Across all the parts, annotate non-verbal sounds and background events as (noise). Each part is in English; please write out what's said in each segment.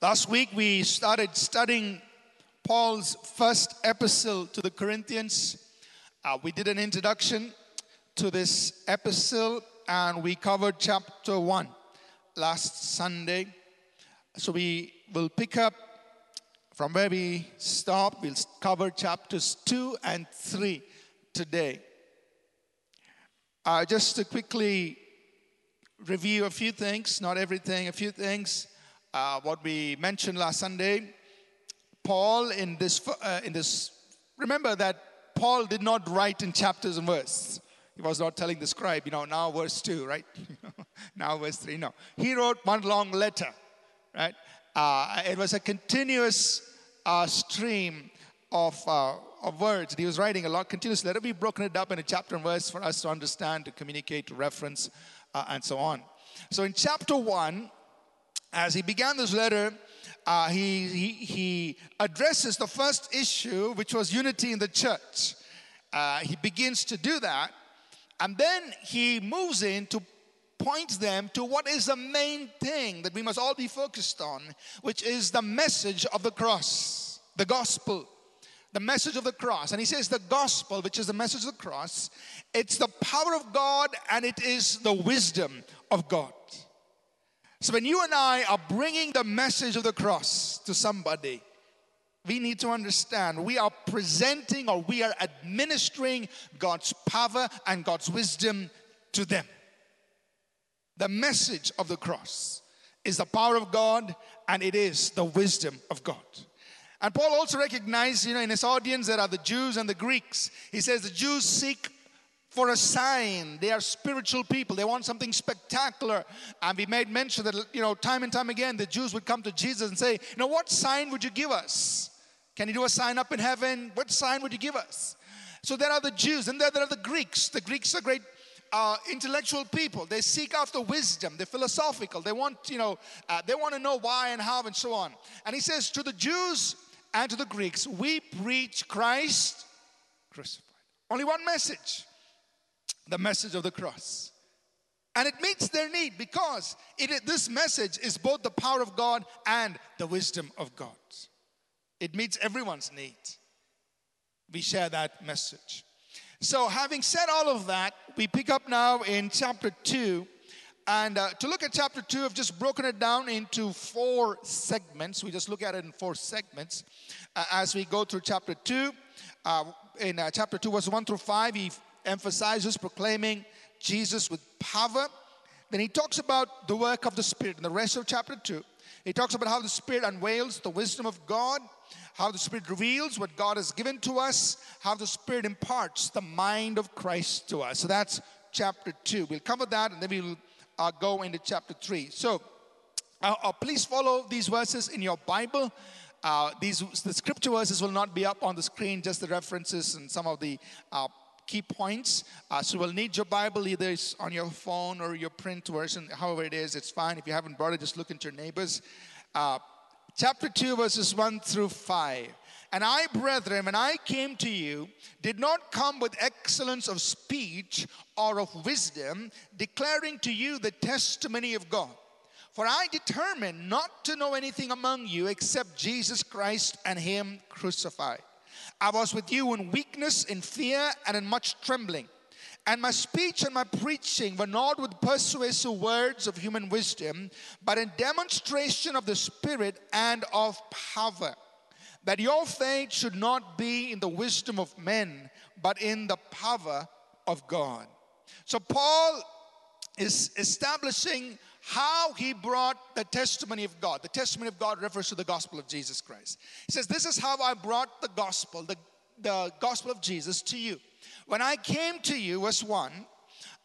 Last week we started studying Paul's first epistle to the Corinthians. Uh, we did an introduction to this epistle and we covered chapter 1 last Sunday. So we will pick up from where we stopped. We'll cover chapters 2 and 3 today. Uh, just to quickly review a few things, not everything, a few things uh, what we mentioned last Sunday. Paul in this uh, in this remember that Paul did not write in chapters and verse. He was not telling the scribe, you know, now verse two, right? (laughs) now verse three. No, he wrote one long letter, right? Uh, it was a continuous uh, stream of uh, of words. He was writing a lot, continuous letter. We've broken it up in a chapter and verse for us to understand, to communicate, to reference, uh, and so on. So in chapter one, as he began this letter, uh, he, he, he, addresses the first issue, which was unity in the church. Uh, he begins to do that, and then he moves in to point them to what is the main thing that we must all be focused on, which is the message of the cross, the gospel. The message of the cross. And he says, the gospel, which is the message of the cross, it's the power of God and it is the wisdom of God. So when you and I are bringing the message of the cross to somebody, we need to understand we are presenting or we are administering God's power and God's wisdom to them. The message of the cross is the power of God and it is the wisdom of God. And Paul also recognized, you know, in his audience there are the Jews and the Greeks. He says the Jews seek for a sign. They are spiritual people. They want something spectacular. And we made mention that, you know, time and time again, the Jews would come to Jesus and say, you know, what sign would you give us? Can you do a sign up in heaven? What sign would you give us? So there are the Jews, and there, there are the Greeks. The Greeks are great uh, intellectual people. They seek after wisdom. They're philosophical. They want, you know, uh, they want to know why and how and so on. And he says to the Jews and to the Greeks, we preach Christ crucified. Only one message the message of the cross. And it meets their need because it, this message is both the power of God and the wisdom of God. It meets everyone's need. We share that message. So, having said all of that, we pick up now in chapter 2. And uh, to look at chapter 2, I've just broken it down into four segments. We just look at it in four segments uh, as we go through chapter 2. Uh, in uh, chapter 2, verse 1 through 5, he emphasizes proclaiming Jesus with power. Then he talks about the work of the Spirit in the rest of chapter 2. He talks about how the Spirit unveils the wisdom of God, how the Spirit reveals what God has given to us, how the Spirit imparts the mind of Christ to us. So that's chapter 2. We'll cover that and then we'll uh, go into chapter 3. So uh, uh, please follow these verses in your Bible. Uh, these the scripture verses will not be up on the screen, just the references and some of the uh, key points. Uh, so we'll need your Bible, either it's on your phone or your print version, however it is, it's fine. If you haven't brought it, just look into your neighbors. Uh, chapter 2, verses 1 through 5. And I, brethren, when I came to you, did not come with excellence of speech or of wisdom, declaring to you the testimony of God. For I determined not to know anything among you except Jesus Christ and Him crucified. I was with you in weakness, in fear, and in much trembling. And my speech and my preaching were not with persuasive words of human wisdom, but in demonstration of the Spirit and of power. That your faith should not be in the wisdom of men, but in the power of God. So, Paul is establishing how he brought the testimony of God. The testimony of God refers to the gospel of Jesus Christ. He says, This is how I brought the gospel, the, the gospel of Jesus to you. When I came to you, verse 1,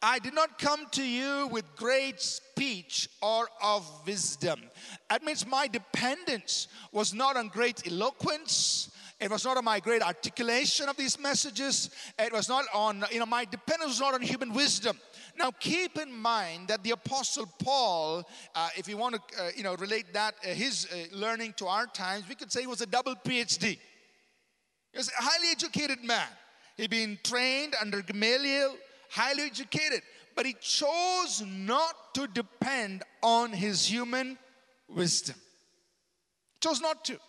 I did not come to you with great speech or of wisdom. That means my dependence was not on great eloquence. It was not on my great articulation of these messages. It was not on, you know, my dependence was not on human wisdom. Now, keep in mind that the Apostle Paul, uh, if you want to, uh, you know, relate that uh, his uh, learning to our times, we could say he was a double PhD. He was a highly educated man. He'd been trained under Gamaliel, highly educated, but he chose not to depend on his human wisdom. chose not to.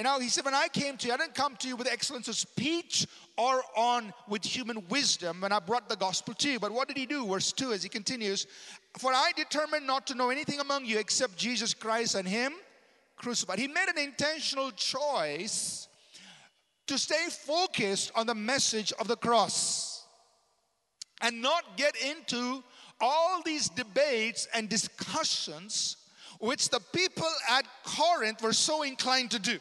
And now he said, When I came to you, I didn't come to you with excellence of speech or on with human wisdom when I brought the gospel to you. But what did he do? Verse 2 as he continues, For I determined not to know anything among you except Jesus Christ and him crucified. He made an intentional choice to stay focused on the message of the cross and not get into all these debates and discussions which the people at Corinth were so inclined to do.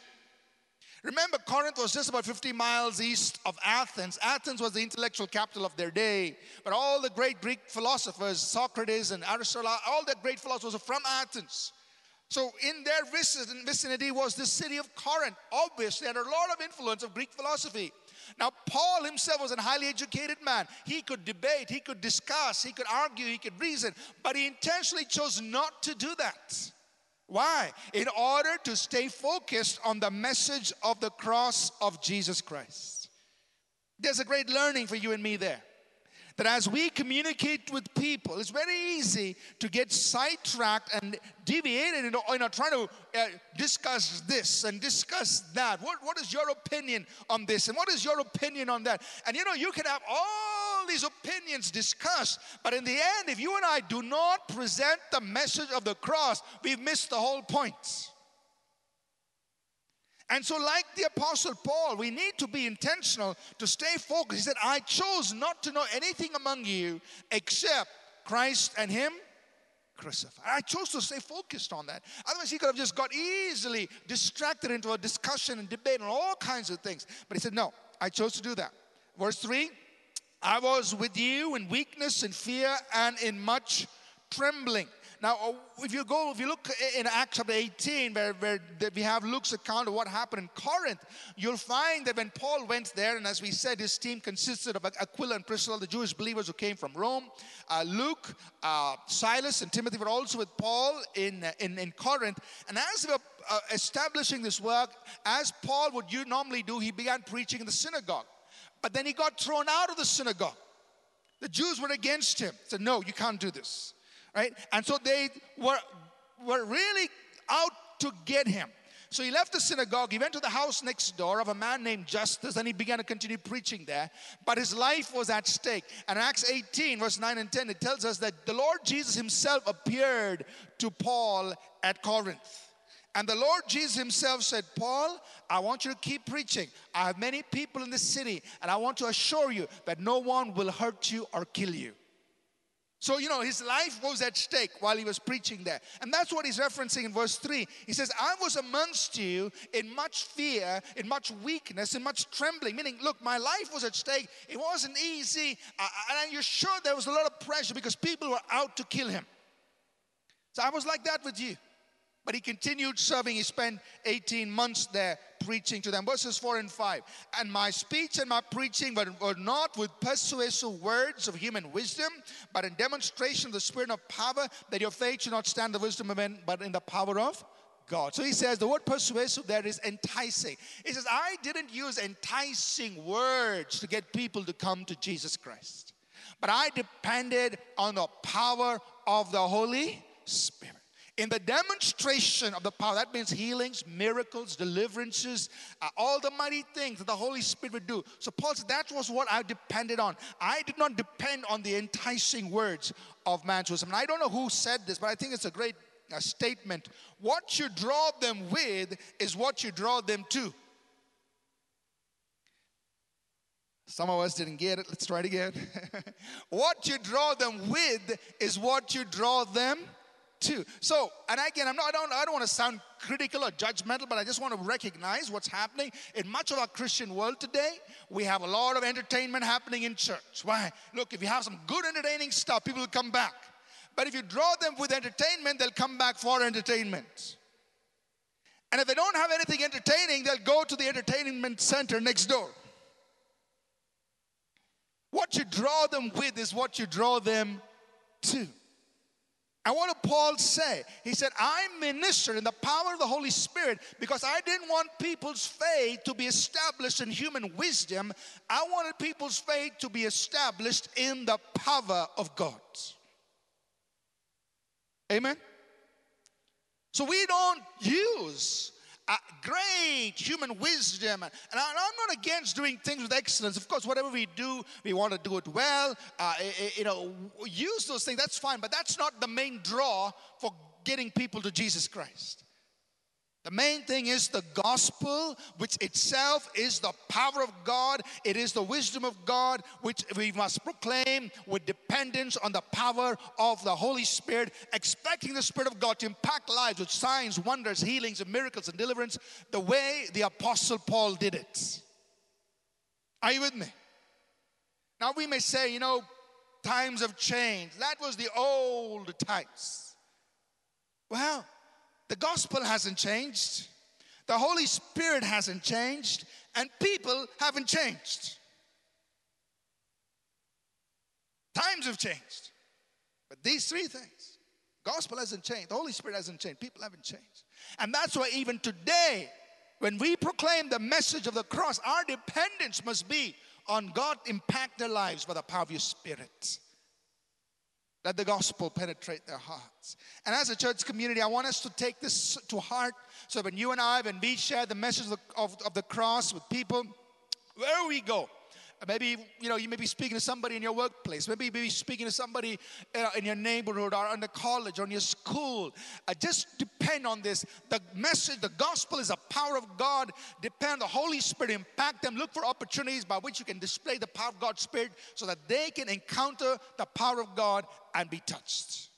Remember, Corinth was just about 50 miles east of Athens. Athens was the intellectual capital of their day. But all the great Greek philosophers, Socrates and Aristotle, all the great philosophers are from Athens. So, in their vicinity was the city of Corinth. Obviously, had a lot of influence of Greek philosophy. Now, Paul himself was a highly educated man. He could debate, he could discuss, he could argue, he could reason, but he intentionally chose not to do that. Why? In order to stay focused on the message of the cross of Jesus Christ. There's a great learning for you and me there that as we communicate with people, it's very easy to get sidetracked and deviated into you know, trying to uh, discuss this and discuss that. What, what is your opinion on this? And what is your opinion on that? And you know, you can have all these opinions discussed, but in the end, if you and I do not present the message of the cross, we've missed the whole point. And so, like the Apostle Paul, we need to be intentional to stay focused. He said, I chose not to know anything among you except Christ and Him crucified. I chose to stay focused on that. Otherwise, he could have just got easily distracted into a discussion and debate on all kinds of things. But he said, No, I chose to do that. Verse 3 I was with you in weakness and fear and in much trembling. Now, uh, if you go, if you look in Acts chapter 18, where, where we have Luke's account of what happened in Corinth, you'll find that when Paul went there, and as we said, his team consisted of Aquila and Priscilla, the Jewish believers who came from Rome. Uh, Luke, uh, Silas, and Timothy were also with Paul in, uh, in, in Corinth. And as they were uh, establishing this work, as Paul would you normally do, he began preaching in the synagogue. But then he got thrown out of the synagogue. The Jews were against him. Said, No, you can't do this right? And so they were, were really out to get him. So he left the synagogue, he went to the house next door of a man named Justus, and he began to continue preaching there. But his life was at stake. And Acts 18, verse 9 and 10, it tells us that the Lord Jesus himself appeared to Paul at Corinth. And the Lord Jesus himself said, Paul, I want you to keep preaching. I have many people in this city, and I want to assure you that no one will hurt you or kill you. So, you know, his life was at stake while he was preaching there. And that's what he's referencing in verse 3. He says, I was amongst you in much fear, in much weakness, in much trembling. Meaning, look, my life was at stake. It wasn't easy. And you're sure there was a lot of pressure because people were out to kill him. So I was like that with you. But he continued serving. He spent 18 months there preaching to them. Verses 4 and 5. And my speech and my preaching were, not with persuasive words of human wisdom, but in demonstration of the Spirit of power, that your faith should not stand the wisdom of men, but in the power of God. So he says the word persuasive there is enticing. He says, I didn't use enticing words to get people to come to Jesus Christ, but I depended on the power of the Holy Spirit in the demonstration of the power, that means healings, miracles, deliverances, uh, all the mighty things that the Holy Spirit would do. So Paul said that was what I depended on. I did not depend on the enticing words of man's wisdom. And I don't know who said this, but I think it's a great uh, statement. What you draw them with is what you draw them to. Some of us didn't get it. Let's try it again. (laughs) what you draw them with is what you draw them too. So, and again, I'm not, I don't, I don't want to sound critical or judgmental, but I just want to recognize what's happening in much of our Christian world today. We have a lot of entertainment happening in church. Why? Look, if you have some good entertaining stuff, people will come back. But if you draw them with entertainment, they'll come back for entertainment. And if they don't have anything entertaining, they'll go to the entertainment center next door. What you draw them with is what you draw them to. And what did Paul say? He said, I ministered in the power of the Holy Spirit because I didn't want people's faith to be established in human wisdom. I wanted people's faith to be established in the power of God. Amen? So we don't use create human wisdom. And I, am not against doing things with excellence. Of course, whatever we do, we want to do it well. Uh, you know, use those things, that's fine. But that's not the main draw for getting people to Jesus Christ. The main thing is the gospel, which itself is the power of God. It is the wisdom of God, which we must proclaim with dependence on the power of the Holy Spirit, expecting the Spirit of God to impact lives with signs, wonders, healings, and miracles and deliverance, the way the Apostle Paul did it. Are you with me? Now, we may say, you know, times have changed. That was the old times. Well, the gospel hasn't changed, the Holy Spirit hasn't changed, and people haven't changed. Times have changed. But these three things gospel hasn't changed, the Holy Spirit hasn't changed, people haven't changed. And that's why even today, when we proclaim the message of the cross, our dependence must be on God impact their lives by the power of your spirit. Let the gospel penetrate their hearts. And as a church community, I want us to take this to heart. So when you and I, when we share the message of of the cross with people, where we go, Maybe you know you may be speaking to somebody in your workplace. Maybe you may be speaking to somebody uh, in your neighborhood or in the college or in your school. Uh, just depend on this. The message, the gospel is a power of God. Depend on the Holy Spirit. Impact them. Look for opportunities by which you can display the power of God's Spirit, so that they can encounter the power of God and be touched.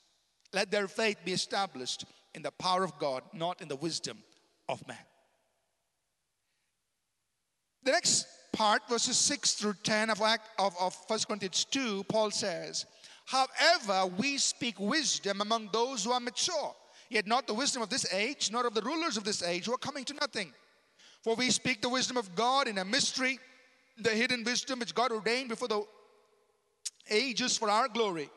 Let their faith be established in the power of God, not in the wisdom of man. The next part, verses 6 through 10 of, of, of 1 Corinthians 2, Paul says, However, we speak wisdom among those who are mature, yet not the wisdom of this age, nor of the rulers of this age who are coming to nothing. For we speak the wisdom of God in a mystery, the hidden wisdom which God ordained before the ages for our glory,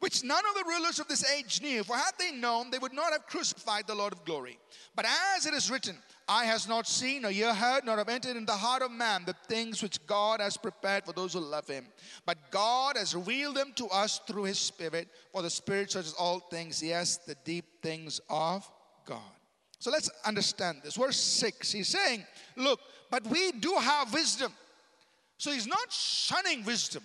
which none of the rulers of this age knew. For had they known, they would not have crucified the Lord of glory. But as it is written, eye has not seen, nor ear heard, nor have entered in the heart of man the things which God has prepared for those who love him. But God has revealed them to us through his Spirit, for the Spirit searches all things, yes, the deep things of God. So let's understand this. Verse 6, he's saying, Look, but we do have wisdom. So he's not shunning wisdom.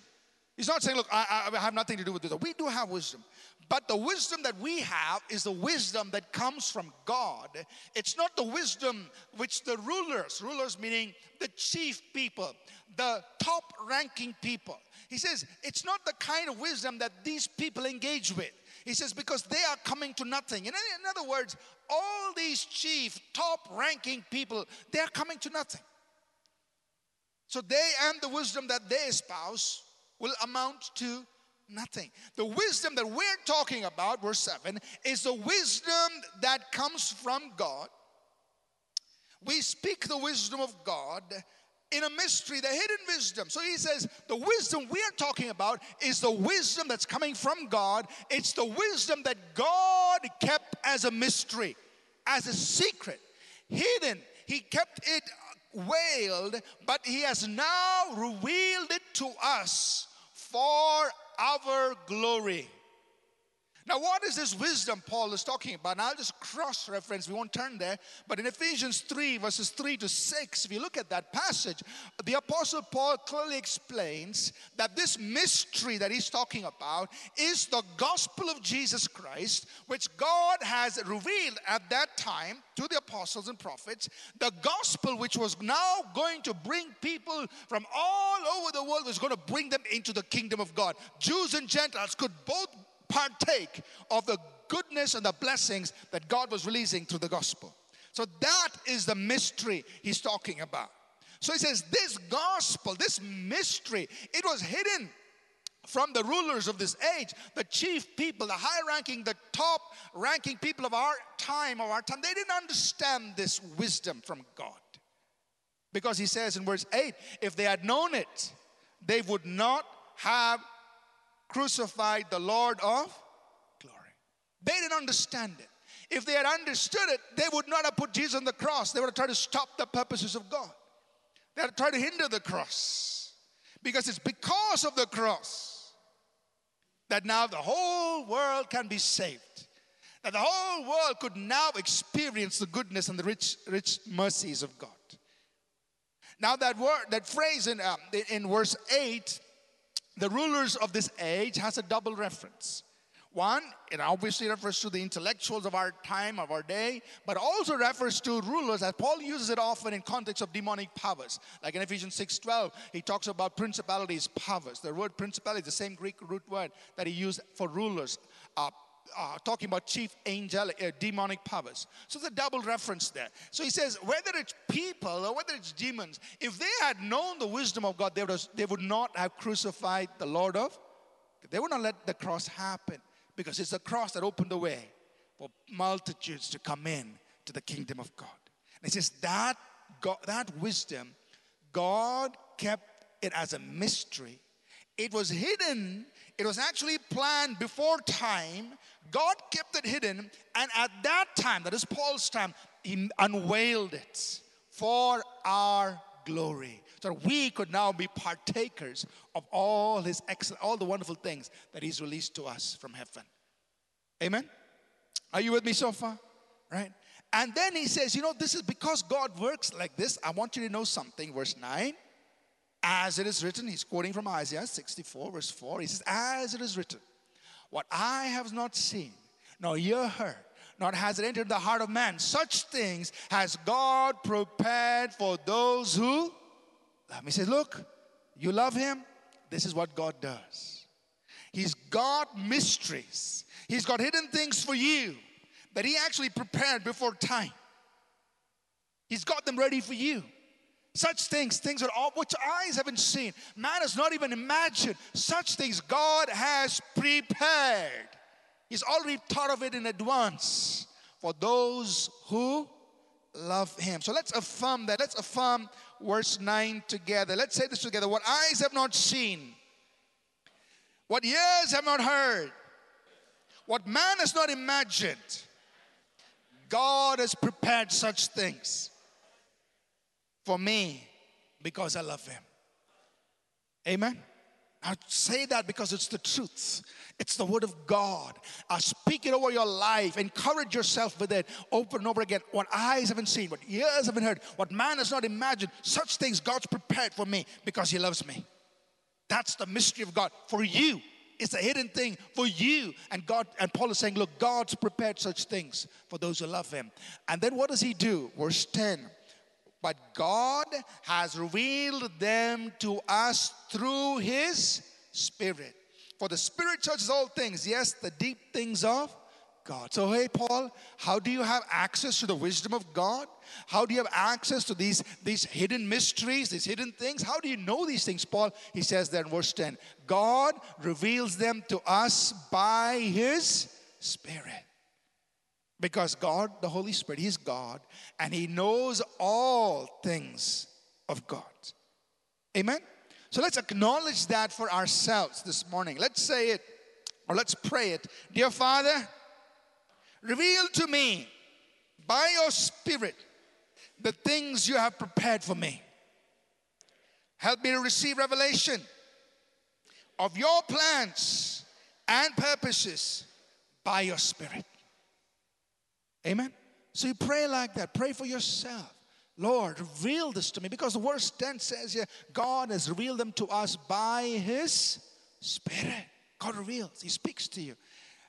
He's not saying, Look, I, I have nothing to do with this. We do have wisdom. But the wisdom that we have is the wisdom that comes from God. It's not the wisdom which the rulers, rulers meaning the chief people, the top ranking people. He says it's not the kind of wisdom that these people engage with. He says because they are coming to nothing. In, in other words, all these chief, top ranking people, they are coming to nothing. So they and the wisdom that they espouse will amount to nothing. The wisdom that we're talking about, verse 7, is the wisdom that comes from God. We speak the wisdom of God in a mystery, the hidden wisdom. So he says, the wisdom we are talking about is the wisdom that's coming from God. It's the wisdom that God kept as a mystery, as a secret, hidden. He kept it veiled, but he has now revealed it to us for our glory. Now, what is this wisdom Paul is talking about? And I'll just cross reference, we won't turn there. But in Ephesians 3, verses 3 to 6, if you look at that passage, the Apostle Paul clearly explains that this mystery that he's talking about is the gospel of Jesus Christ, which God has revealed at that time to the apostles and prophets. The gospel, which was now going to bring people from all over the world, was going to bring them into the kingdom of God. Jews and Gentiles could both partake of the goodness and the blessings that God was releasing through the gospel. So that is the mystery he's talking about. So he says, This gospel, this mystery, it was hidden from the rulers of this age, the chief people, the high ranking, the top ranking people of our time, of our time. They didn't understand this wisdom from God. Because he says in verse 8, if they had known it, they would not have crucified the Lord of glory. They didn't understand it. If they had understood it, they would not have put Jesus on the cross. They would have tried to stop the purposes of God. They had tried to hinder the cross. Because it's because of the cross that now the whole world can be saved. That the whole world could now experience the goodness and the rich, rich mercies of God. Now that word, that phrase in, um, in verse 8, the rulers of this age has a double reference. One, it obviously refers to the intellectuals of our time, of our day, but also refers to rulers, as Paul uses it often in context of demonic powers. Like in Ephesians 6:12, he talks about principalities, powers. The word principality is the same Greek root word that he used for rulers. Uh, uh, talking about chief angelic uh, demonic powers. So the double reference there. So he says whether it's people or whether it's demons, if they had known the wisdom of God, they would, have, they would not have crucified the Lord of. They would not let the cross happen because it's the cross that opened the way for multitudes to come in to the kingdom of God. And it says that God, that wisdom, God kept it as a mystery. It was hidden. It was actually planned before time. God kept it hidden, and at that time, that is Paul's time, He unveiled it for our glory so we could now be partakers of all his excellent, all the wonderful things that he's released to us from heaven. Amen? Are you with me so far? Right? And then he says, you know, this is because God works like this. I want you to know something. Verse 9. As it is written, he's quoting from Isaiah 64, verse 4. He says, As it is written, what I have not seen, nor ear heard, nor has it entered the heart of man, such things has God prepared for those who love me. He says, Look, you love him, this is what God does. He's got mysteries, He's got hidden things for you that He actually prepared before time. He's got them ready for you. Such things, things that all, which eyes haven't seen, man has not even imagined. Such things God has prepared. He's already thought of it in advance for those who love Him. So let's affirm that. Let's affirm verse 9 together. Let's say this together. What eyes have not seen, what ears have not heard, what man has not imagined, God has prepared such things for me because I love Him. Amen. I say that because it's the truth. It's the word of God. I speak it over your life. Encourage yourself with it over and over again. What eyes haven't seen, what ears haven't heard, what man has not imagined, such things God's prepared for me because He loves me. That's the mystery of God for you. It's a hidden thing for you. And God, and Paul is saying, Look, God's prepared such things for those who love Him. And then what does He do? Verse 10 But God has revealed them to us through His Spirit. For the Spirit searches all things, yes, the deep things of God. So, hey, Paul, how do you have access to the wisdom of God? How do you have access to these, these hidden mysteries, these hidden things? How do you know these things, Paul? He says there in verse 10 God reveals them to us by His Spirit. Because God, the Holy Spirit, He's God, and He knows all things of God. Amen? So let's acknowledge that for ourselves this morning. Let's say it, or let's pray it. Dear Father, Reveal to me by your Spirit the things you have prepared for me. Help me to receive revelation of your plans and purposes by your Spirit. Amen. So you pray like that. Pray for yourself. Lord, reveal this to me because the verse 10 says here, God has revealed them to us by His Spirit. God reveals, He speaks to you.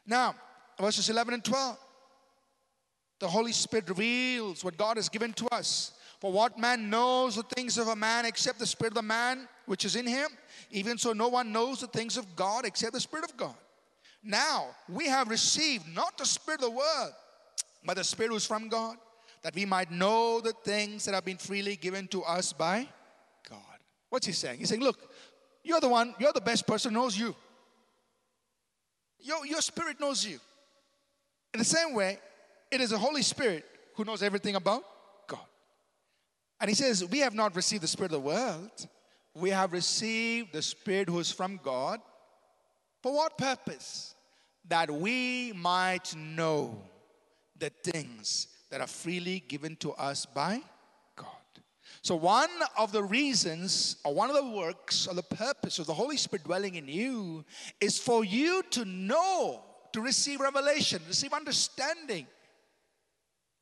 Now, verses 11 and 12. The Holy Spirit reveals what God has given to us. For what man knows the things of a man except the Spirit of the man which is in him? Even so, no one knows the things of God except the Spirit of God. Now, we have received not the Spirit of the world, but the Spirit who is from God, that we might know the things that have been freely given to us by God. What's he saying? He's saying, Look, you're the one, you're the best person knows you. Your, your spirit knows you. In the same way, it is the Holy Spirit who knows everything about God. And he says, We have not received the Spirit of the world, we have received the Spirit who is from God. For what purpose? That we might know the things that are freely given to us by God. So, one of the reasons, or one of the works, or the purpose of the Holy Spirit dwelling in you is for you to know to receive revelation, receive understanding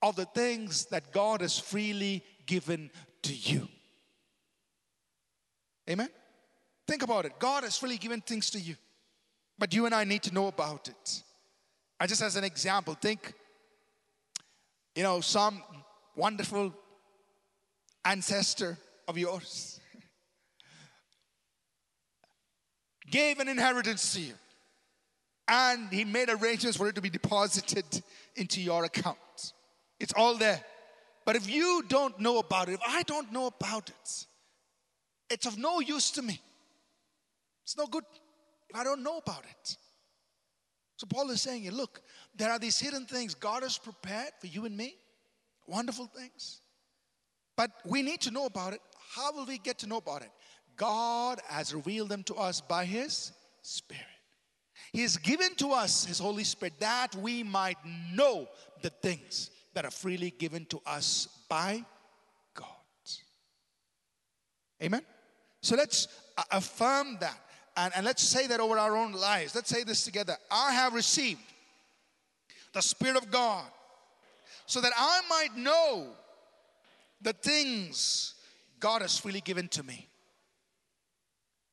of the things that God has freely given to you. Amen? Think about it. God has freely given things to you, but you and I need to know about it. I just as an example, think, you know, some wonderful ancestor of yours (laughs) gave an inheritance to you and he made arrangements for it to be deposited into your account. It's all there. But if you don't know about it, if I don't know about it, it's of no use to me. It's no good if I don't know about it. So Paul is saying, look, there are these hidden things God has prepared for you and me, wonderful things. But we need to know about it. How will we get to know about it? God has revealed them to us by His Spirit. He has given to us His Holy Spirit that we might know the things that are freely given to us by God. Amen? So let's affirm that and, and let's say that over our own lives. Let's say this together. I have received the Spirit of God so that I might know the things God has freely given to me.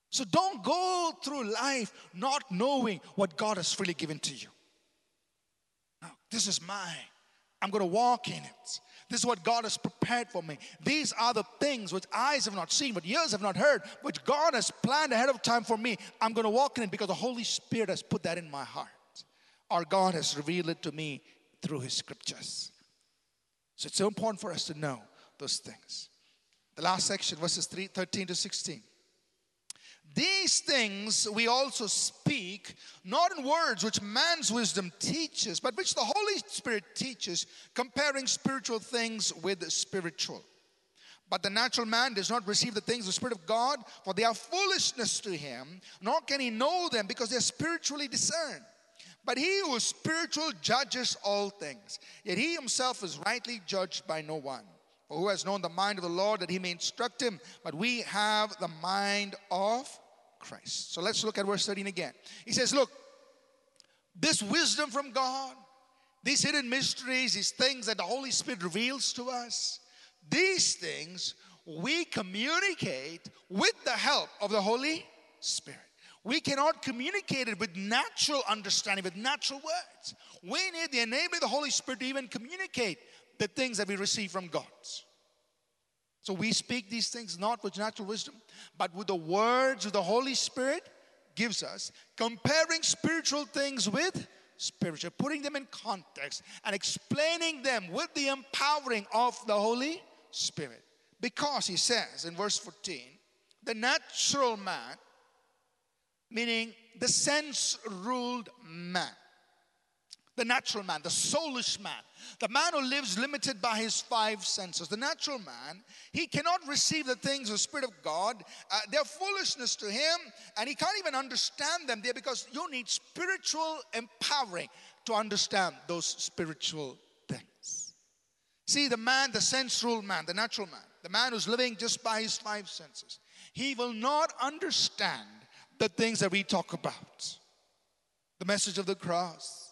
So don't go through life not knowing what God has freely given to you. No, this is mine. I'm going to walk in it. This is what God has prepared for me. These are the things which eyes have not seen, but ears have not heard, which God has planned ahead of time for me. I'm going to walk in it because the Holy Spirit has put that in my heart. Our God has revealed it to me through His scriptures. So it's so important for us to know those things. The last section, verses 3, 13 to 16. These things we also speak, not in words which man's wisdom teaches, but which the Holy Spirit teaches, comparing spiritual things with spiritual. But the natural man does not receive the things of the Spirit of God, for they are foolishness to him, nor can he know them because they are spiritually discerned. But he who is spiritual judges all things, yet he himself is rightly judged by no one. For who has known the mind of the Lord that he may instruct him? But we have the mind of Christ. So let's look at verse 13 again. He says, Look, this wisdom from God, these hidden mysteries, these things that the Holy Spirit reveals to us, these things we communicate with the help of the Holy Spirit. We cannot communicate it with natural understanding, with natural words. We need the enabling of the Holy Spirit to even communicate the things that we receive from God. So we speak these things not with natural wisdom, but with the words of the Holy Spirit gives us, comparing spiritual things with spiritual, putting them in context and explaining them with the empowering of the Holy Spirit. Because he says in verse 14, the natural man, meaning the sense ruled man, the natural man, the soulish man, the man who lives limited by his five senses, the natural man, he cannot receive the things of the Spirit of God. Uh, they're foolishness to him, and he can't even understand them there because you need spiritual empowering to understand those spiritual things. See, the man, the sense ruled man, the natural man, the man who's living just by his five senses, he will not understand the things that we talk about. The message of the cross,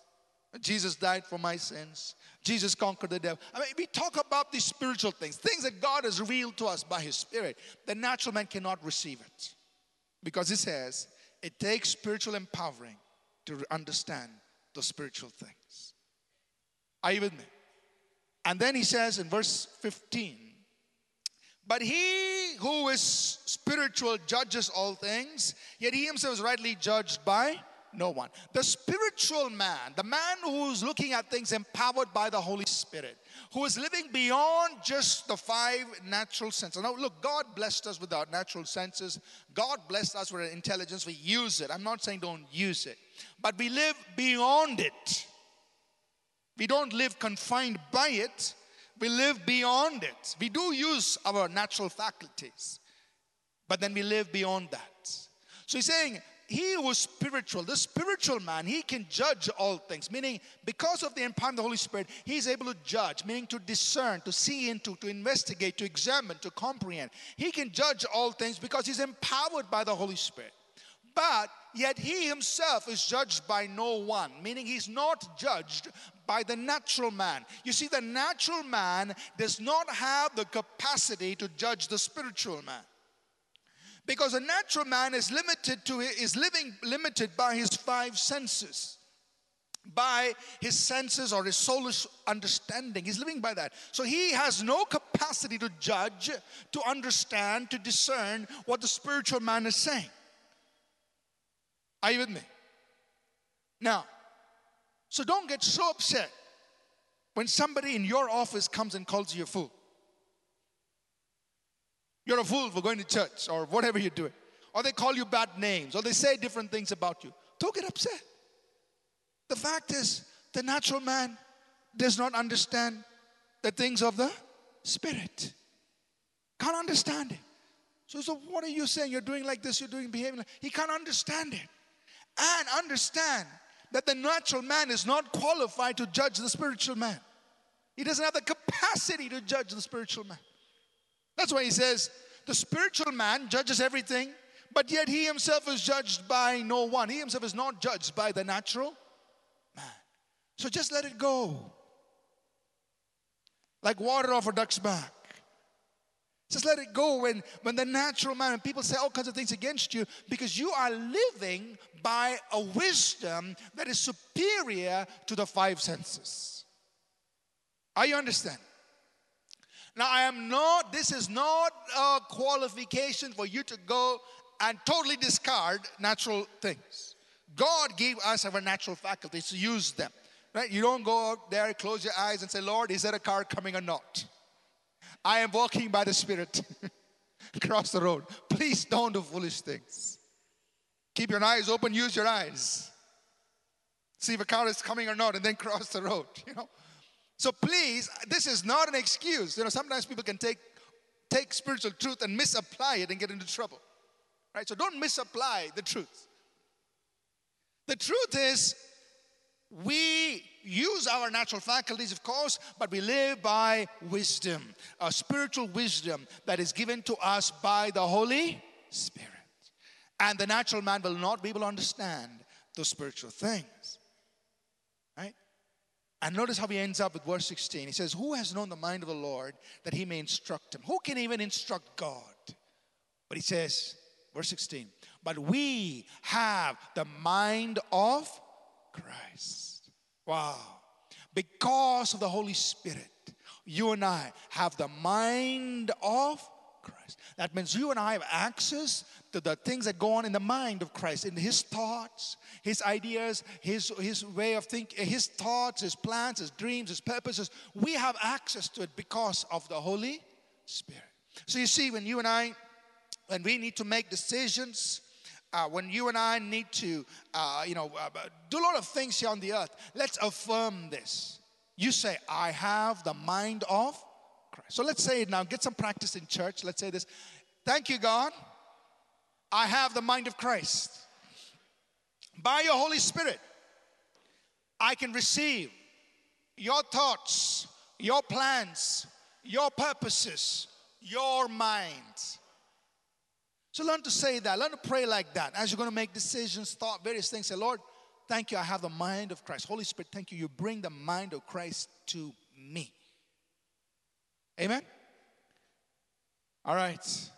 Jesus died for my sins. Jesus conquered the devil. I mean, we talk about these spiritual things, things that God has revealed to us by His Spirit. The natural man cannot receive it because He says it takes spiritual empowering to understand the spiritual things. Are you with me? And then He says in verse 15, but he who is spiritual judges all things, yet he himself is rightly judged by no one. The spiritual man, the man who's looking at things empowered by the Holy Spirit, who is living beyond just the five natural senses. Now, look, God blessed us with our natural senses. God blessed us with our intelligence. We use it. I'm not saying don't use it, but we live beyond it. We don't live confined by it, we live beyond it. We do use our natural faculties, but then we live beyond that. So he's saying, he was spiritual, the spiritual man, he can judge all things. Meaning, because of the empowerment of the Holy Spirit, he's able to judge, meaning to discern, to see into, to investigate, to examine, to comprehend. He can judge all things because he's empowered by the Holy Spirit. But yet he himself is judged by no one, meaning he's not judged by the natural man. You see, the natural man does not have the capacity to judge the spiritual man. Because a natural man is limited to is living limited by his five senses by his senses or his soulish understanding. He's living by that. So he has no capacity to judge, to understand, to discern what the spiritual man is saying. Are you with me? Now, so don't get so upset when somebody in your office comes and calls you a fool. You're a fool for going to church or whatever you're doing. Or they call you bad names or they say different things about you. Don't get upset. The fact is, the natural man does not understand the things of the spirit. Can't understand it. So, so what are you saying? You're doing like this, you're doing behaving like he can't understand it. And understand that the natural man is not qualified to judge the spiritual man. He doesn't have the capacity to judge the spiritual man. That's why he says, the spiritual man judges everything, but yet he himself is judged by no one. He himself is not judged by the natural man. So just let it go. Like water off a duck's back. Just let it go when, when the natural man and people say all kinds of things against you because you are living by a wisdom that is superior to the five senses. Are you understand? Now, I am not, this is not a qualification for you to go and totally discard natural things. God gave us our natural faculties to use them. Right? You don't go out there, close your eyes, and say, Lord, is there a car coming or not? I am walking by the Spirit (laughs) across the road. Please don't do foolish things. Keep your eyes open, use your eyes. See if a car is coming or not, and then (laughs) cross the road, you know. So please, this is not an excuse. You know, sometimes people can take take spiritual truth and misapply it and get into trouble. Right? So don't misapply the truth. The truth is, we use our natural faculties, of course, but we live by wisdom, a spiritual wisdom that is given to us by the Holy Spirit. And the natural man will not be able to understand those spiritual things. And notice how he ends up with verse 16. He says, Who has known the mind of the Lord that he may instruct him? Who can even instruct God? But he says, verse 16, but we have the mind of Christ. Wow. Because of the Holy Spirit, you and I have the mind of Christ. That means you and I have access to the things that go on in the mind of Christ, in his thoughts, his ideas, his, his way of thinking, his thoughts, his plans, his dreams, his purposes. We have access to it because of the Holy Spirit. So you see, when you and I, when we need to make decisions, uh, when you and I need to, uh, you know, uh, do a lot of things here on the earth, let's affirm this. You say, I have the mind of Christ. So let's say it now. Get some practice in church. Let's say this. Thank you, God. I have the mind of Christ. By your Holy Spirit, I can receive your thoughts, your plans, your purposes, your mind. So learn to say that. Learn to pray like that. As you're going to make decisions, thought, various things, say, Lord, thank you. I have the mind of Christ. Holy Spirit, thank you. You bring the mind of Christ to me. Amen? All right.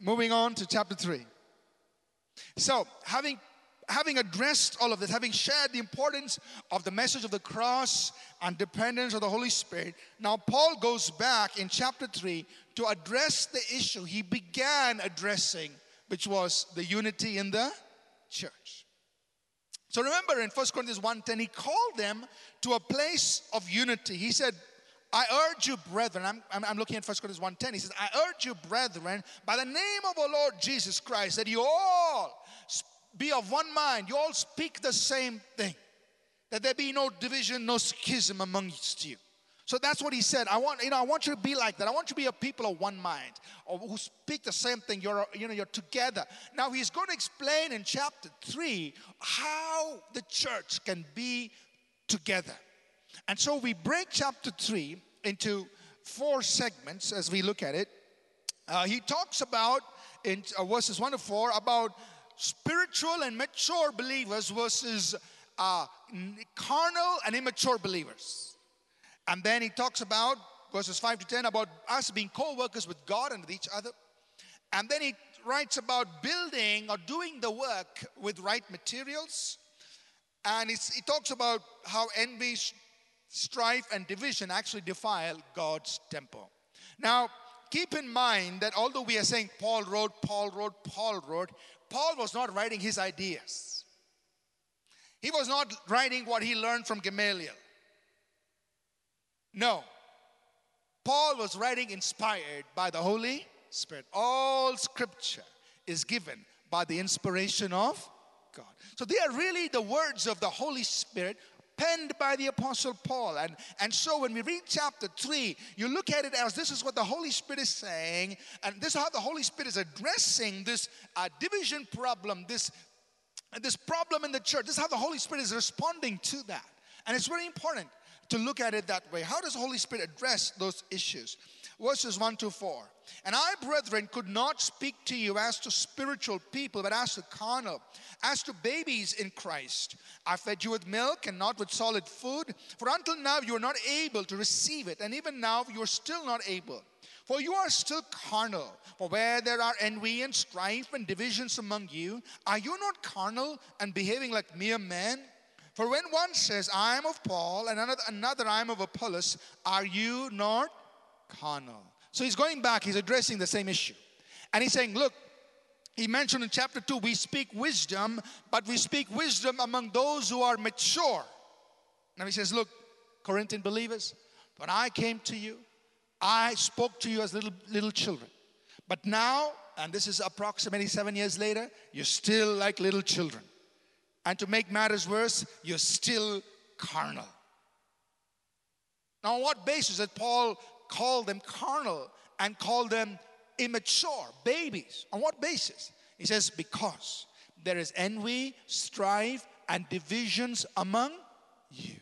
Moving on to chapter 3. So, having having addressed all of this, having shared the importance of the message of the cross and dependence of the Holy Spirit, now Paul goes back in chapter 3 to address the issue he began addressing, which was the unity in the church. So remember in 1 Corinthians 1:10, he called them to a place of unity. He said, I urge you, brethren, I'm, I'm, looking at 1 Corinthians 1.10. He says, I urge you, brethren, by the name of our Lord Jesus Christ, that you all be of one mind. You all speak the same thing. That there be no division, no schism amongst you. So that's what he said. I want, you know, I want you to be like that. I want you to be a people of one mind, or who speak the same thing. You're, you know, you're together. Now he's going to explain in chapter three how the church can be together. And so we break chapter 3 into four segments as we look at it. Uh, he talks about in uh, verses 1 to 4 about spiritual and mature believers versus uh, carnal and immature believers. And then he talks about verses 5 to 10 about us being co workers with God and with each other. And then he writes about building or doing the work with right materials. And he talks about how envy, strife, and division actually defile God's temple. Now, keep in mind that although we are saying Paul wrote, Paul wrote, Paul wrote, Paul was not writing his ideas. He was not writing what he learned from Gamaliel. No. Paul was writing inspired by the Holy Spirit. All scripture is given by the inspiration of God. So they are really the words of the Holy Spirit penned by the Apostle Paul. And, and so when we read chapter 3, you look at it as this is what the Holy Spirit is saying, and this is how the Holy Spirit is addressing this uh, division problem, this, this problem in the church. This is how the Holy Spirit is responding to that. And it's very important to look at it that way. How does the Holy Spirit address those issues? Verses 1 to 4. And I, brethren, could not speak to you as to spiritual people, but as to carnal, as to babies in Christ. I fed you with milk and not with solid food, for until now you are not able to receive it, and even now you are still not able. For you are still carnal. For where there are envy and strife and divisions among you, are you not carnal and behaving like mere men? For when one says, I am of Paul, and another, another I am of Apollos, are you not carnal? So he's going back, he's addressing the same issue. And he's saying, Look, he mentioned in chapter 2, we speak wisdom, but we speak wisdom among those who are mature. Now he says, Look, Corinthian believers, when I came to you, I spoke to you as little, little children. But now, and this is approximately seven years later, you're still like little children. And to make matters worse, you're still carnal. Now, on what basis did Paul call them carnal and call them immature, babies? On what basis? He says, because there is envy, strife, and divisions among you.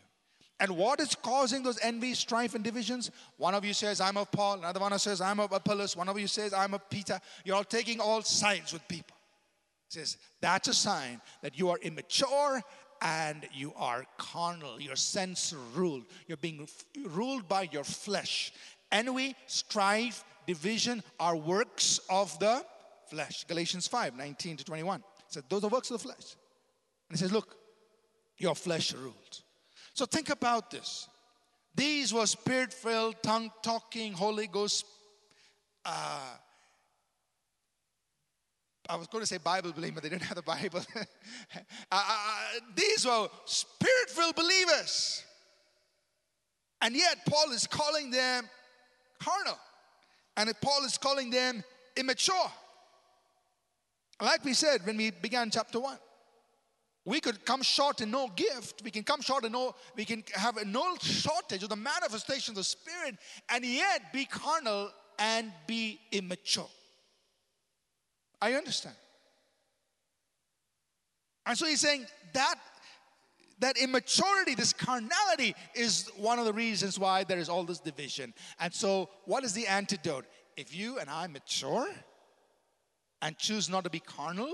And what is causing those envy, strife, and divisions? One of you says, I'm of Paul. Another one says, I'm of Apollos. One of you says, I'm of Peter. You're all taking all sides with people He says that's a sign that you are immature and you are carnal. Your sense ruled. You're being ruled by your flesh. Envy, strife, division are works of the flesh. Galatians 5 19 to 21. It Those are works of the flesh. And he says, Look, your flesh ruled. So think about this. These were spirit filled, tongue talking, Holy Ghost uh, I was going to say Bible believers, but they didn't have the Bible. (laughs) uh, uh, these were spirit filled believers. And yet, Paul is calling them carnal. And Paul is calling them immature. Like we said when we began chapter 1, we could come short in no gift. We can come short in no, we can have a no shortage of the manifestation of the Spirit and yet be carnal and be immature. I understand. And so he's saying that that immaturity, this carnality, is one of the reasons why there is all this division. And so, what is the antidote? If you and I mature and choose not to be carnal,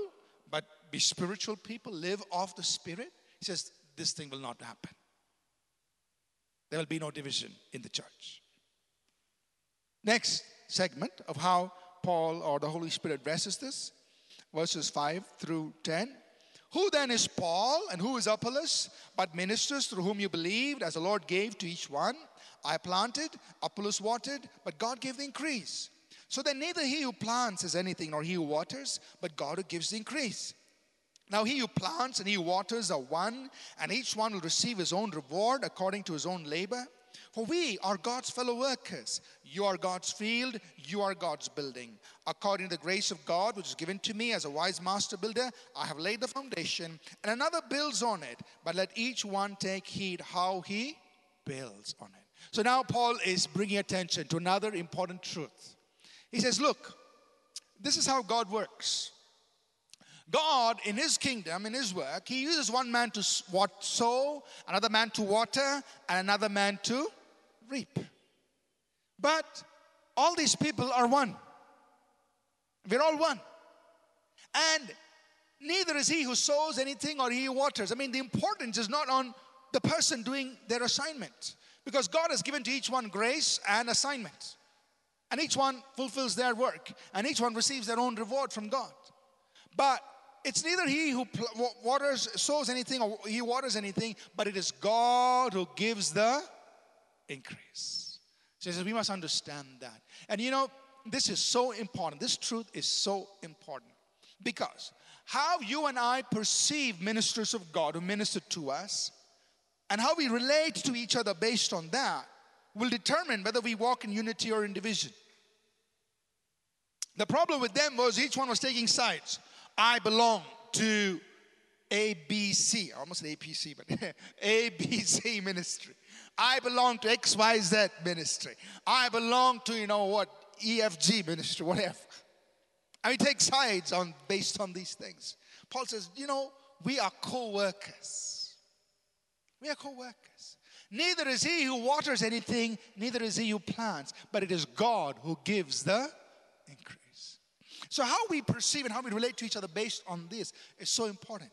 but be spiritual people, live off the Spirit, he says, this thing will not happen. There will be no division in the church. Next segment of how Paul or the Holy Spirit addresses this, verses 5 through 10. Who then is Paul and who is Apollos, but ministers through whom you believed, as the Lord gave to each one? I planted, Apollos watered, but God gave the increase. So then neither he who plants is anything, nor he who waters, but God who gives the increase. Now he who plants and he who waters are one, and each one will receive his own reward according to his own labor. For we are God's fellow workers. You are God's field, you are God's building. According to the grace of God, which is given to me as a wise master builder, I have laid the foundation, and another builds on it. But let each one take heed how he builds on it. So now Paul is bringing attention to another important truth. He says, Look, this is how God works. God, in His kingdom, in His work, He uses one man to sow, another man to water, and another man to reap. But all these people are one. We're all one. And neither is he who sows anything or he who waters. I mean, the importance is not on the person doing their assignment because God has given to each one grace and assignment. And each one fulfills their work and each one receives their own reward from God. But it's neither he who waters, sows anything or he waters anything, but it is God who gives the increase. So he says we must understand that. And you know, this is so important. This truth is so important because how you and I perceive ministers of God who minister to us and how we relate to each other based on that will determine whether we walk in unity or in division. The problem with them was each one was taking sides. I belong to ABC, almost APC, but (laughs) ABC ministry. I belong to XYZ ministry. I belong to, you know what, EFG ministry, whatever. I mean, take sides on based on these things. Paul says, you know, we are co-workers. We are co-workers. Neither is he who waters anything, neither is he who plants, but it is God who gives the increase. So how we perceive and how we relate to each other based on this is so important.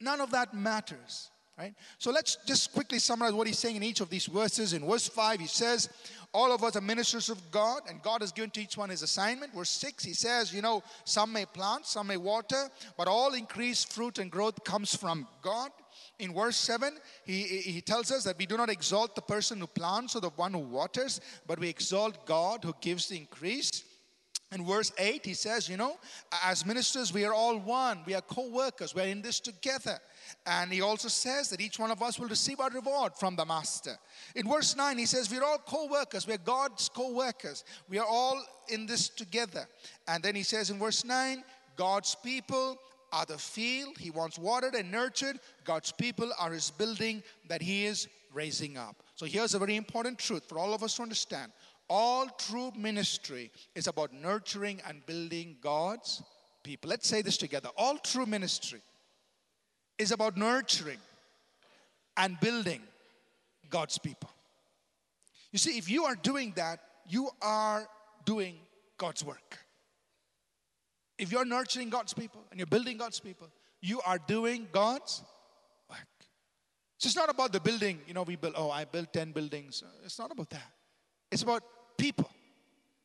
None of that matters right? So let's just quickly summarize what he's saying in each of these verses. In verse 5, he says, All of us are ministers of God, and God has given to each one his assignment. Verse 6, he says, You know, some may plant, some may water, but all increased fruit and growth comes from God. In verse 7, he, he tells us that we do not exalt the person who plants or the one who waters, but we exalt God who gives the increase. In verse 8, he says, You know, as ministers, we are all one. We are co workers. We're in this together. And he also says that each one of us will receive our reward from the master. In verse 9, he says, We're all co workers. We're God's co workers. We are all in this together. And then he says in verse 9, God's people are the field he wants watered and nurtured. God's people are his building that he is raising up. So here's a very important truth for all of us to understand. All true ministry is about nurturing and building God's people. Let's say this together. All true ministry is about nurturing and building God's people. You see, if you are doing that, you are doing God's work. If you're nurturing God's people and you're building God's people, you are doing God's work. So it's not about the building, you know, we build, oh, I built 10 buildings. It's not about that. It's about people.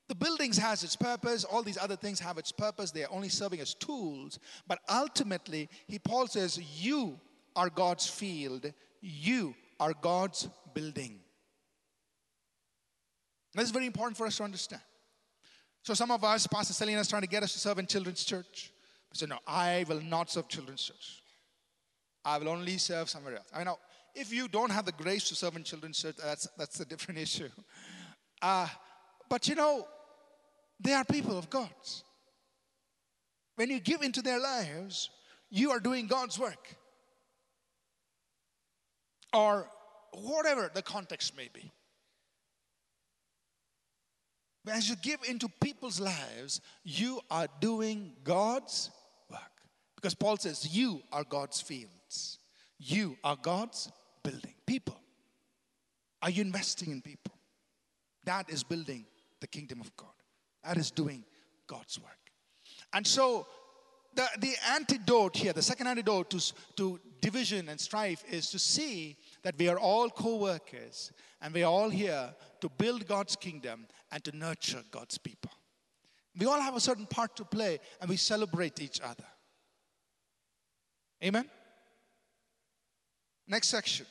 The buildings has its purpose, all these other things have its purpose. They are only serving as tools. But ultimately, he Paul says, you are God's field, you are God's building. That's very important for us to understand. So some of us, Pastor Selena is trying to get us to serve in children's church. We said, no, I will not serve children's church. I will only serve somewhere else. I know if you don't have the grace to serve in children's church, that's that's a different (laughs) issue. Uh, but you know, they are people of God. When you give into their lives, you are doing God's work. Or whatever the context may be. But As you give into people's lives, you are doing God's work. Because Paul says, You are God's fields, you are God's building. People. Are you investing in people? That is building the kingdom of God. That is doing God's work. And so the, the antidote here, the second antidote to, to division and strife is to see that we are all co workers and we are all here to build God's kingdom and to nurture God's people. We all have a certain part to play and we celebrate each other. Amen? Next section.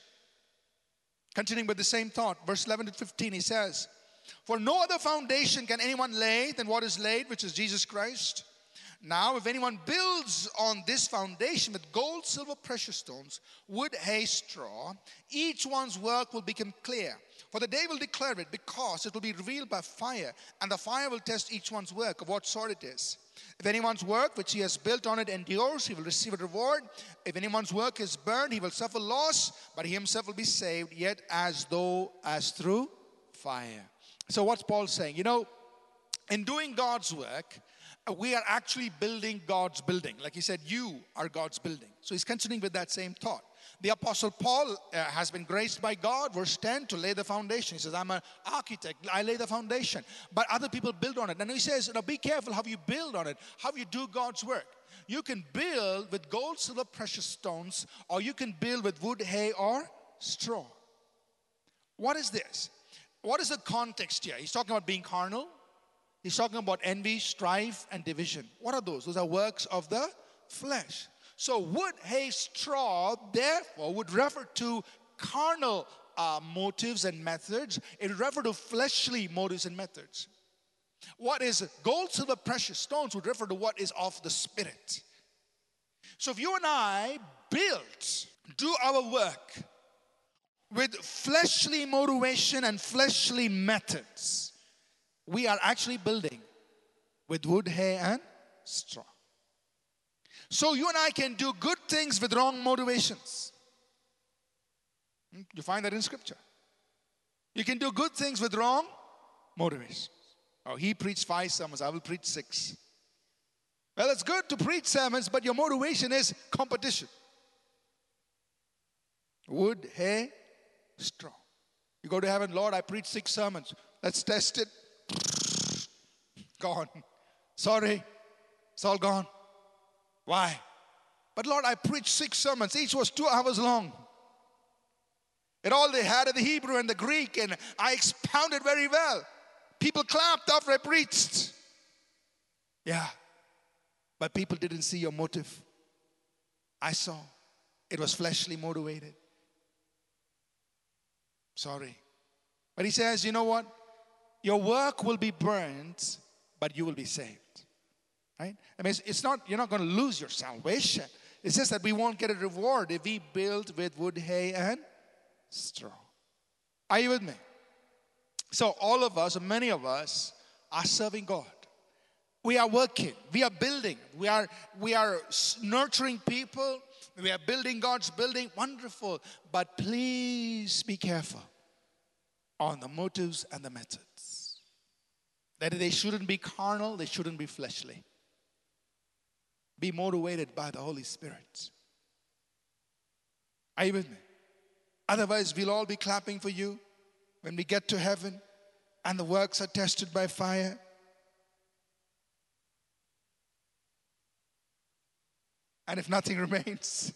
Continuing with the same thought, verse 11 to 15, he says, for no other foundation can anyone lay than what is laid, which is Jesus Christ. Now, if anyone builds on this foundation with gold, silver, precious stones, wood, hay, straw, each one's work will become clear. For the day will declare it, because it will be revealed by fire, and the fire will test each one's work of what sort it is. If anyone's work which he has built on it endures, he will receive a reward. If anyone's work is burned, he will suffer loss, but he himself will be saved, yet as though as through fire. So, what's Paul saying? You know, in doing God's work, uh, we are actually building God's building. Like he said, you are God's building. So, he's continuing with that same thought. The Apostle Paul uh, has been graced by God, verse 10, to lay the foundation. He says, I'm an architect, I lay the foundation, but other people build on it. And he says, now be careful how you build on it, how you do God's work. You can build with gold, silver, precious stones, or you can build with wood, hay, or straw. What is this? What is the context here? He's talking about being carnal. He's talking about envy, strife, and division. What are those? Those are works of the flesh. So, wood, hay, straw, therefore, would refer to carnal uh, motives and methods. It refer to fleshly motives and methods. What is gold, silver, precious stones would refer to what is of the spirit. So, if you and I build, do our work with fleshly motivation and fleshly methods, we are actually building with wood, hay, and straw. So you and I can do good things with wrong motivations. Hmm? You find that in scripture. You can do good things with wrong motivations. Oh, he preached five sermons, I will preach six. Well, it's good to preach sermons, but your motivation is competition. Wood, hay, straw. You go to heaven, Lord, I preached six sermons. Let's test it. Gone. Sorry, it's all gone. Why? But Lord, I preached six sermons. Each was two hours long. And all they had the Hebrew and the Greek, and I expounded very well. People clapped after I preached. Yeah. But people didn't see your motive. I saw. It was fleshly motivated. Sorry. But he says, you know what? Your work will be burned, but you will be saved. Right? I mean, it's not, you're not going to lose your salvation. It's just that we won't get a reward if we build with wood, hay, and straw. Are you with me? So, all of us, many of us, are serving God. We are working, we are building, we are, we are nurturing people, we are building God's building. Wonderful. But please be careful on the motives and the methods. That they shouldn't be carnal, they shouldn't be fleshly. Be motivated by the Holy Spirit. Are you with me? Otherwise, we'll all be clapping for you when we get to heaven and the works are tested by fire. And if nothing (laughs) remains,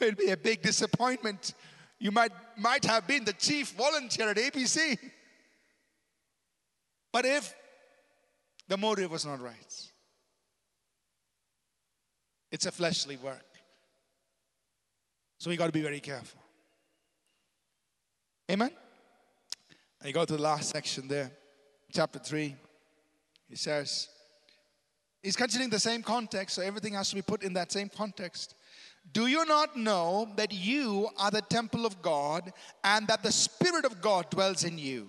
it'll be a big disappointment. You might, might have been the chief volunteer at ABC. But if the motive was not right, it's a fleshly work. So we got to be very careful. Amen? And you go to the last section there, chapter 3. He says, he's considering the same context, so everything has to be put in that same context. Do you not know that you are the temple of God and that the Spirit of God dwells in you?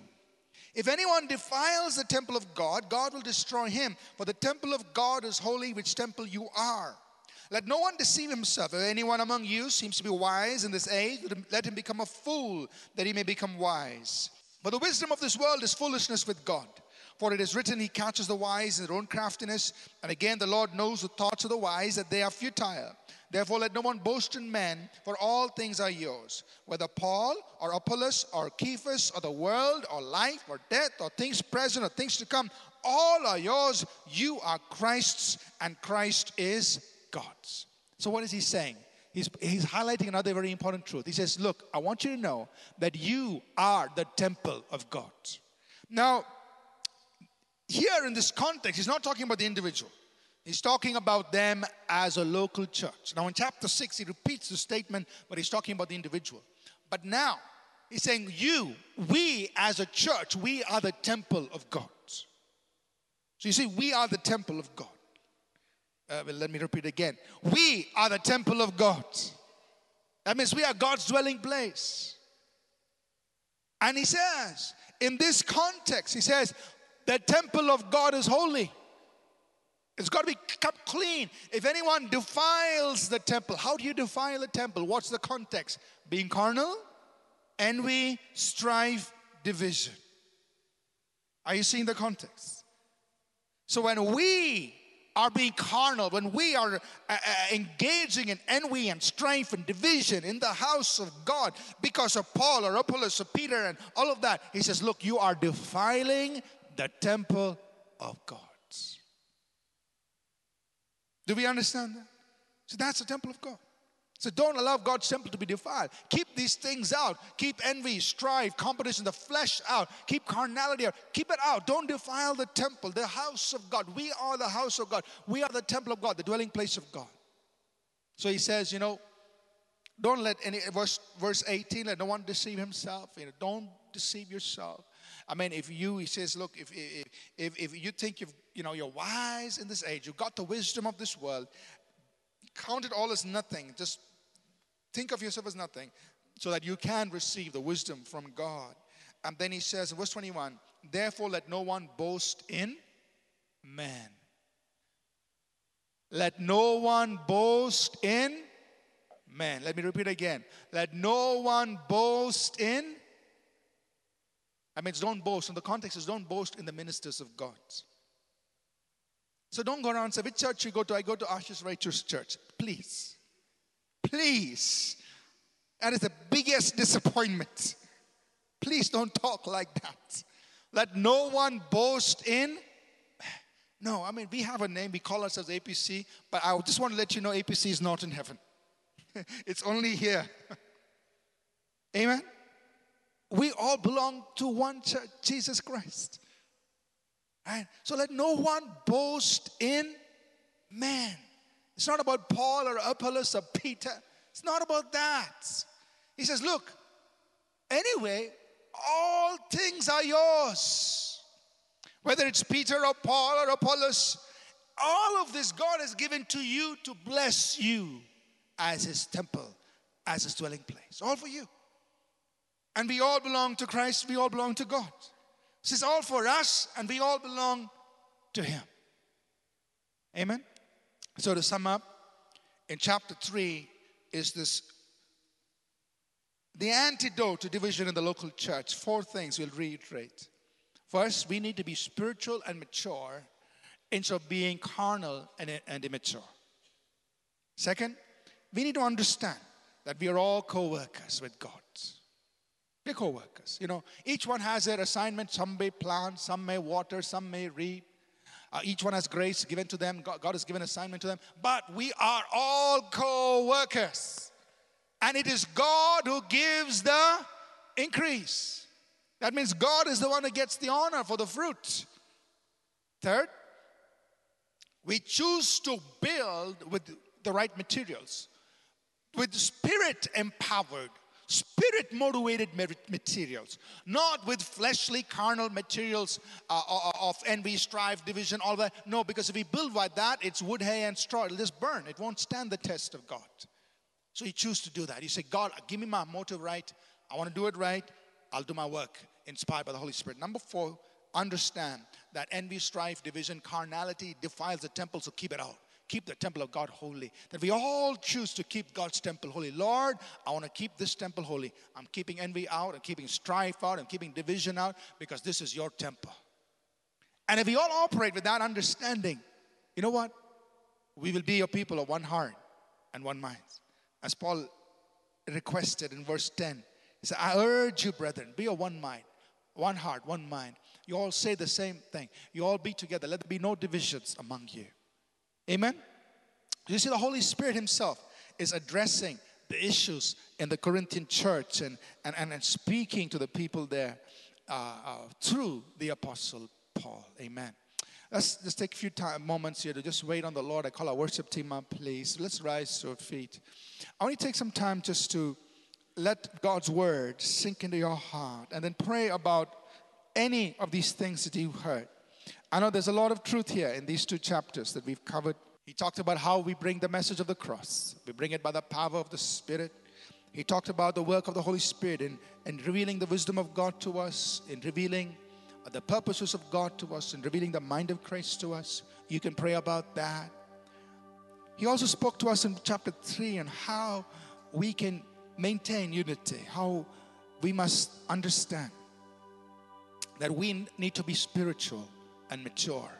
If anyone defiles the temple of God, God will destroy him. For the temple of God is holy, which temple you are. Let no one deceive himself. If anyone among you seems to be wise in this age, let him become a fool that he may become wise. But the wisdom of this world is foolishness with God. For it is written, He catches the wise in their own craftiness. And again, the Lord knows the thoughts of the wise, that they are futile. Therefore, let no one boast in men, for all things are yours. Whether Paul or Apollos or Cephas or the world or life or death or things present or things to come, all are yours. You are Christ's, and Christ is God's. So, what is he saying? He's, he's highlighting another very important truth. He says, Look, I want you to know that you are the temple of God. Now, here in this context, he's not talking about the individual. He's talking about them as a local church. Now, in chapter 6, he repeats the statement, but he's talking about the individual. But now, he's saying, You, we as a church, we are the temple of God. So you see, we are the temple of God. Uh, well, let me repeat again. We are the temple of God. That means we are God's dwelling place. And he says, in this context, he says, the temple of God is holy. It's got to be kept clean. If anyone defiles the temple, how do you defile the temple? What's the context? Being carnal, envy, strife, division. Are you seeing the context? So when we are being carnal, when we are uh, uh, engaging in envy and strife and division in the house of God because of Paul or Apollos or Peter and all of that, he says, Look, you are defiling the temple of God. Do we understand that? So that's the temple of God. So don't allow God's temple to be defiled. Keep these things out. Keep envy, strife, competition, the flesh out. Keep carnality out. Keep it out. Don't defile the temple, the house of God. We are the house of God. We are the temple of God, the dwelling place of God. So he says, you know, don't let any verse verse 18, let no one deceive himself. You know, don't deceive yourself. I mean, if you, he says, look, if, if, if, if you think you've, you know, you're wise in this age, you've got the wisdom of this world, count it all as nothing. Just think of yourself as nothing so that you can receive the wisdom from God. And then he says verse 21 Therefore, let no one boast in man. Let no one boast in man. Let me repeat again. Let no one boast in I mean, don't boast. And the context is don't boast in the ministers of God. So don't go around and say, which church you go to? I go to Ashish Raichur's Church. Please. Please. That is the biggest disappointment. Please don't talk like that. Let no one boast in. No, I mean, we have a name, we call ourselves APC, but I just want to let you know APC is not in heaven. (laughs) it's only here. (laughs) Amen? We all belong to one church, Jesus Christ. Right? So let no one boast in man. It's not about Paul or Apollos or Peter. It's not about that. He says, Look, anyway, all things are yours. Whether it's Peter or Paul or Apollos, all of this God has given to you to bless you as his temple, as his dwelling place. All for you. And we all belong to Christ, we all belong to God. This is all for us, and we all belong to Him. Amen? So, to sum up, in chapter 3 is this the antidote to division in the local church. Four things we'll reiterate. First, we need to be spiritual and mature instead of being carnal and, and immature. Second, we need to understand that we are all co workers with God. Co workers. You know, each one has their assignment. Some may plant, some may water, some may reap. Uh, each one has grace given to them. God, God has given assignment to them. But we are all co workers. And it is God who gives the increase. That means God is the one who gets the honor for the fruit. Third, we choose to build with the right materials, with spirit empowered spirit motivated materials, not with fleshly, carnal materials uh, of envy, strife, division, all that. No, because if we build like that, it's wood, hay, and straw. It'll just burn. It won't stand the test of God. So you choose to do that. You say, God, give me my motive right. I want to do it right. I'll do my work inspired by the Holy Spirit. Number four, understand that envy, strife, division, carnality defiles the temple, so keep it out keep the temple of God holy. That we all choose to keep God's temple holy. Lord, I want to keep this temple holy. I'm keeping envy out, I'm keeping strife out, I'm keeping division out because this is your temple. And if we all operate with that understanding, you know what? We will be a people of one heart and one mind. As Paul requested in verse 10, he said, I urge you, brethren, be of one mind, one heart, one mind. You all say the same thing. You all be together. Let there be no divisions among you. Amen? You see, the Holy Spirit Himself is addressing the issues in the Corinthian church and, and, and, speaking to the people there uh, uh, through the Apostle Paul. Amen. Let's just take a few time, moments here to just wait on the Lord. I call our worship team up, please. Let's rise to our feet. I want to take some time just to let God's word sink into your heart and then pray about any of these things that you heard. I know there's a lot of truth here in these two chapters that we've covered. He talked about how we bring the message of the cross, we bring it by the power of the Spirit. He talked about the work of the Holy Spirit in, in revealing the wisdom of God to us, in revealing the purposes of God to us, in revealing the mind of Christ to us. You can pray about that. He also spoke to us in chapter 3 on how we can maintain unity, how we must understand that we need to be spiritual and mature.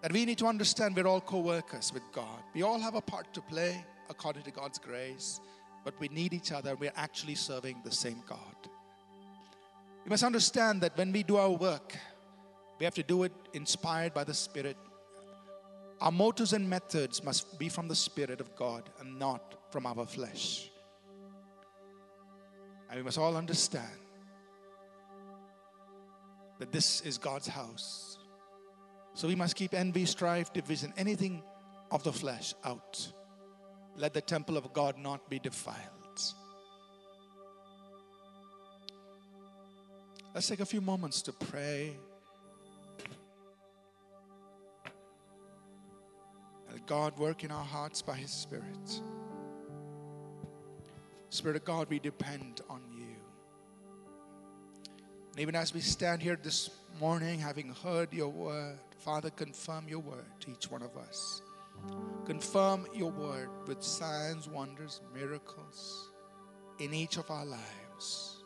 That we need to understand we're all co workers with God. We all have a part to play according to God's grace, but we need each other. We're actually serving the same God. We must understand that when we do our work, we have to do it inspired by the Spirit. Our motives and methods must be from the Spirit of God and not from our flesh. And we must all understand that this is God's house. So we must keep envy, strife, division, anything of the flesh out. Let the temple of God not be defiled. Let's take a few moments to pray. Let God work in our hearts by His Spirit. Spirit of God, we depend on you. And even as we stand here this morning, having heard your word, Father, confirm your word to each one of us. Confirm your word with signs, wonders, miracles in each of our lives.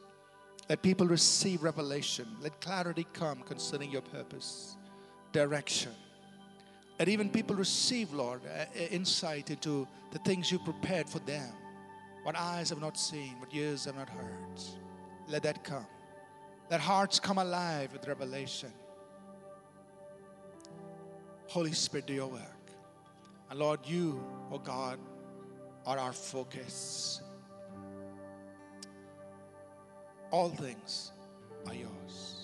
Let people receive revelation. Let clarity come concerning your purpose, direction. Let even people receive, Lord, uh, uh, insight into the things you prepared for them. What eyes have not seen, what ears have not heard. Let that come. Let hearts come alive with revelation. Holy Spirit, do your work. And Lord, you, oh God, are our focus. All things are yours.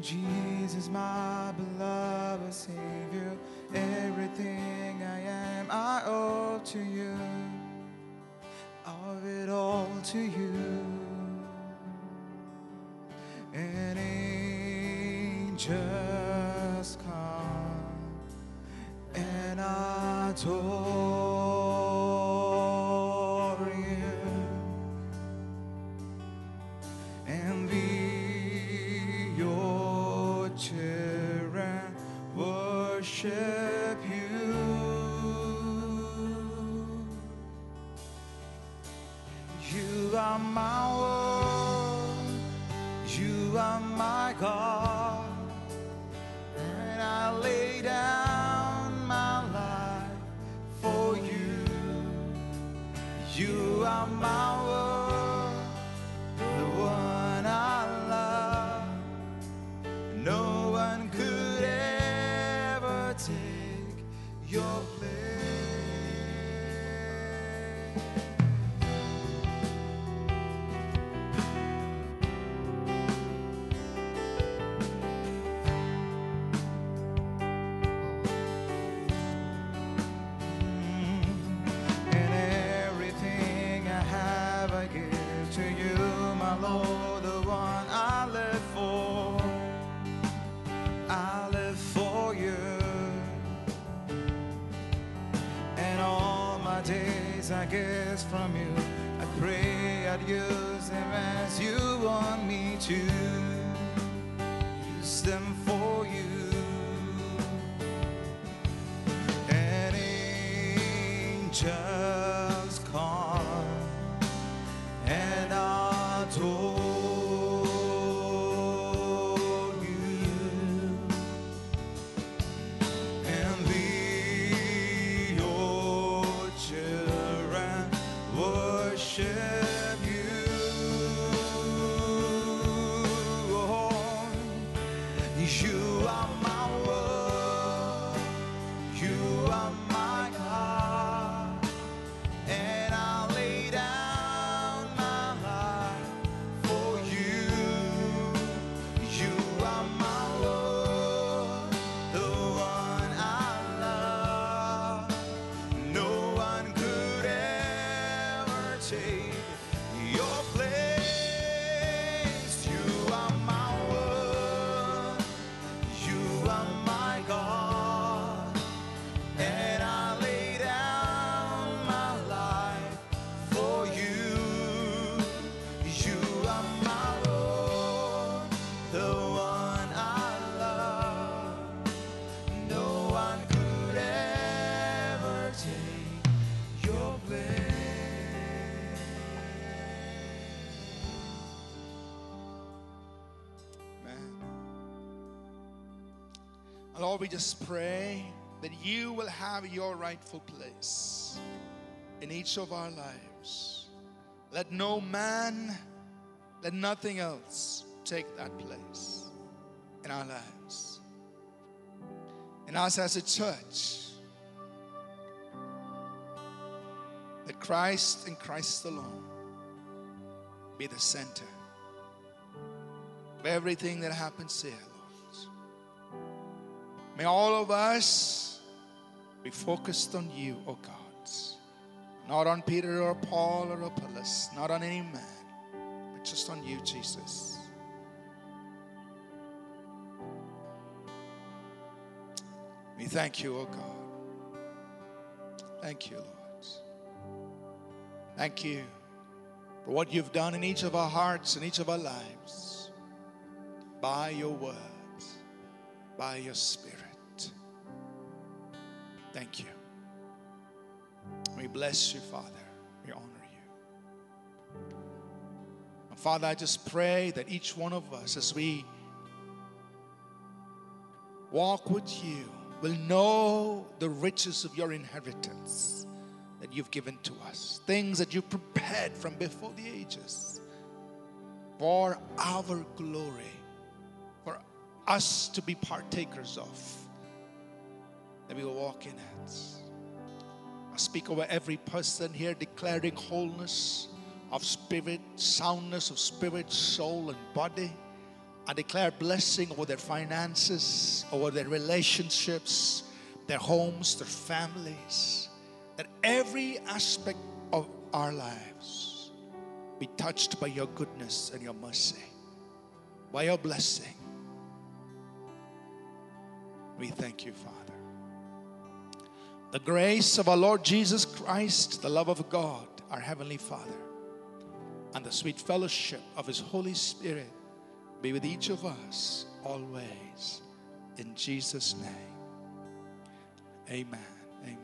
Jesus, my beloved Savior, everything I am, I owe to you. I owe it all to you. You are my world, you are my God, days I guess from you. I pray I'd use them as you want me to. Lord, we just pray that you will have your rightful place in each of our lives. Let no man, let nothing else take that place in our lives. And us as a church, that Christ and Christ alone be the center of everything that happens here. May all of us be focused on you, O oh God. Not on Peter or Paul or Apollos, not on any man, but just on you, Jesus. We thank you, O oh God. Thank you, Lord. Thank you for what you've done in each of our hearts and each of our lives by your words, by your spirit. Thank you. We bless you, Father. We honor you. Father, I just pray that each one of us, as we walk with you, will know the riches of your inheritance that you've given to us, things that you've prepared from before the ages for our glory, for us to be partakers of, that we will walk in it. I speak over every person here declaring wholeness of spirit, soundness of spirit, soul, and body. I declare blessing over their finances, over their relationships, their homes, their families that every aspect of our lives be touched by your goodness and your mercy, by your blessing. We thank you, Father. The grace of our Lord Jesus Christ, the love of God, our Heavenly Father, and the sweet fellowship of His Holy Spirit be with each of us always. In Jesus' name. Amen. Amen.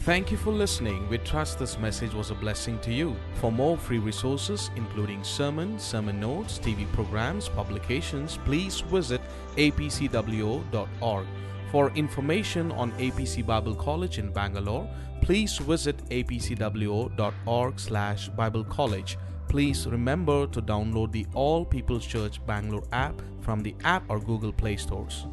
Thank you for listening. We trust this message was a blessing to you. For more free resources, including sermons, sermon notes, TV programs, publications, please visit apcwo.org. For information on APC Bible College in Bangalore, please visit apcwo.org slash Bible College. Please remember to download the All People's Church Bangalore app from the app or Google Play stores.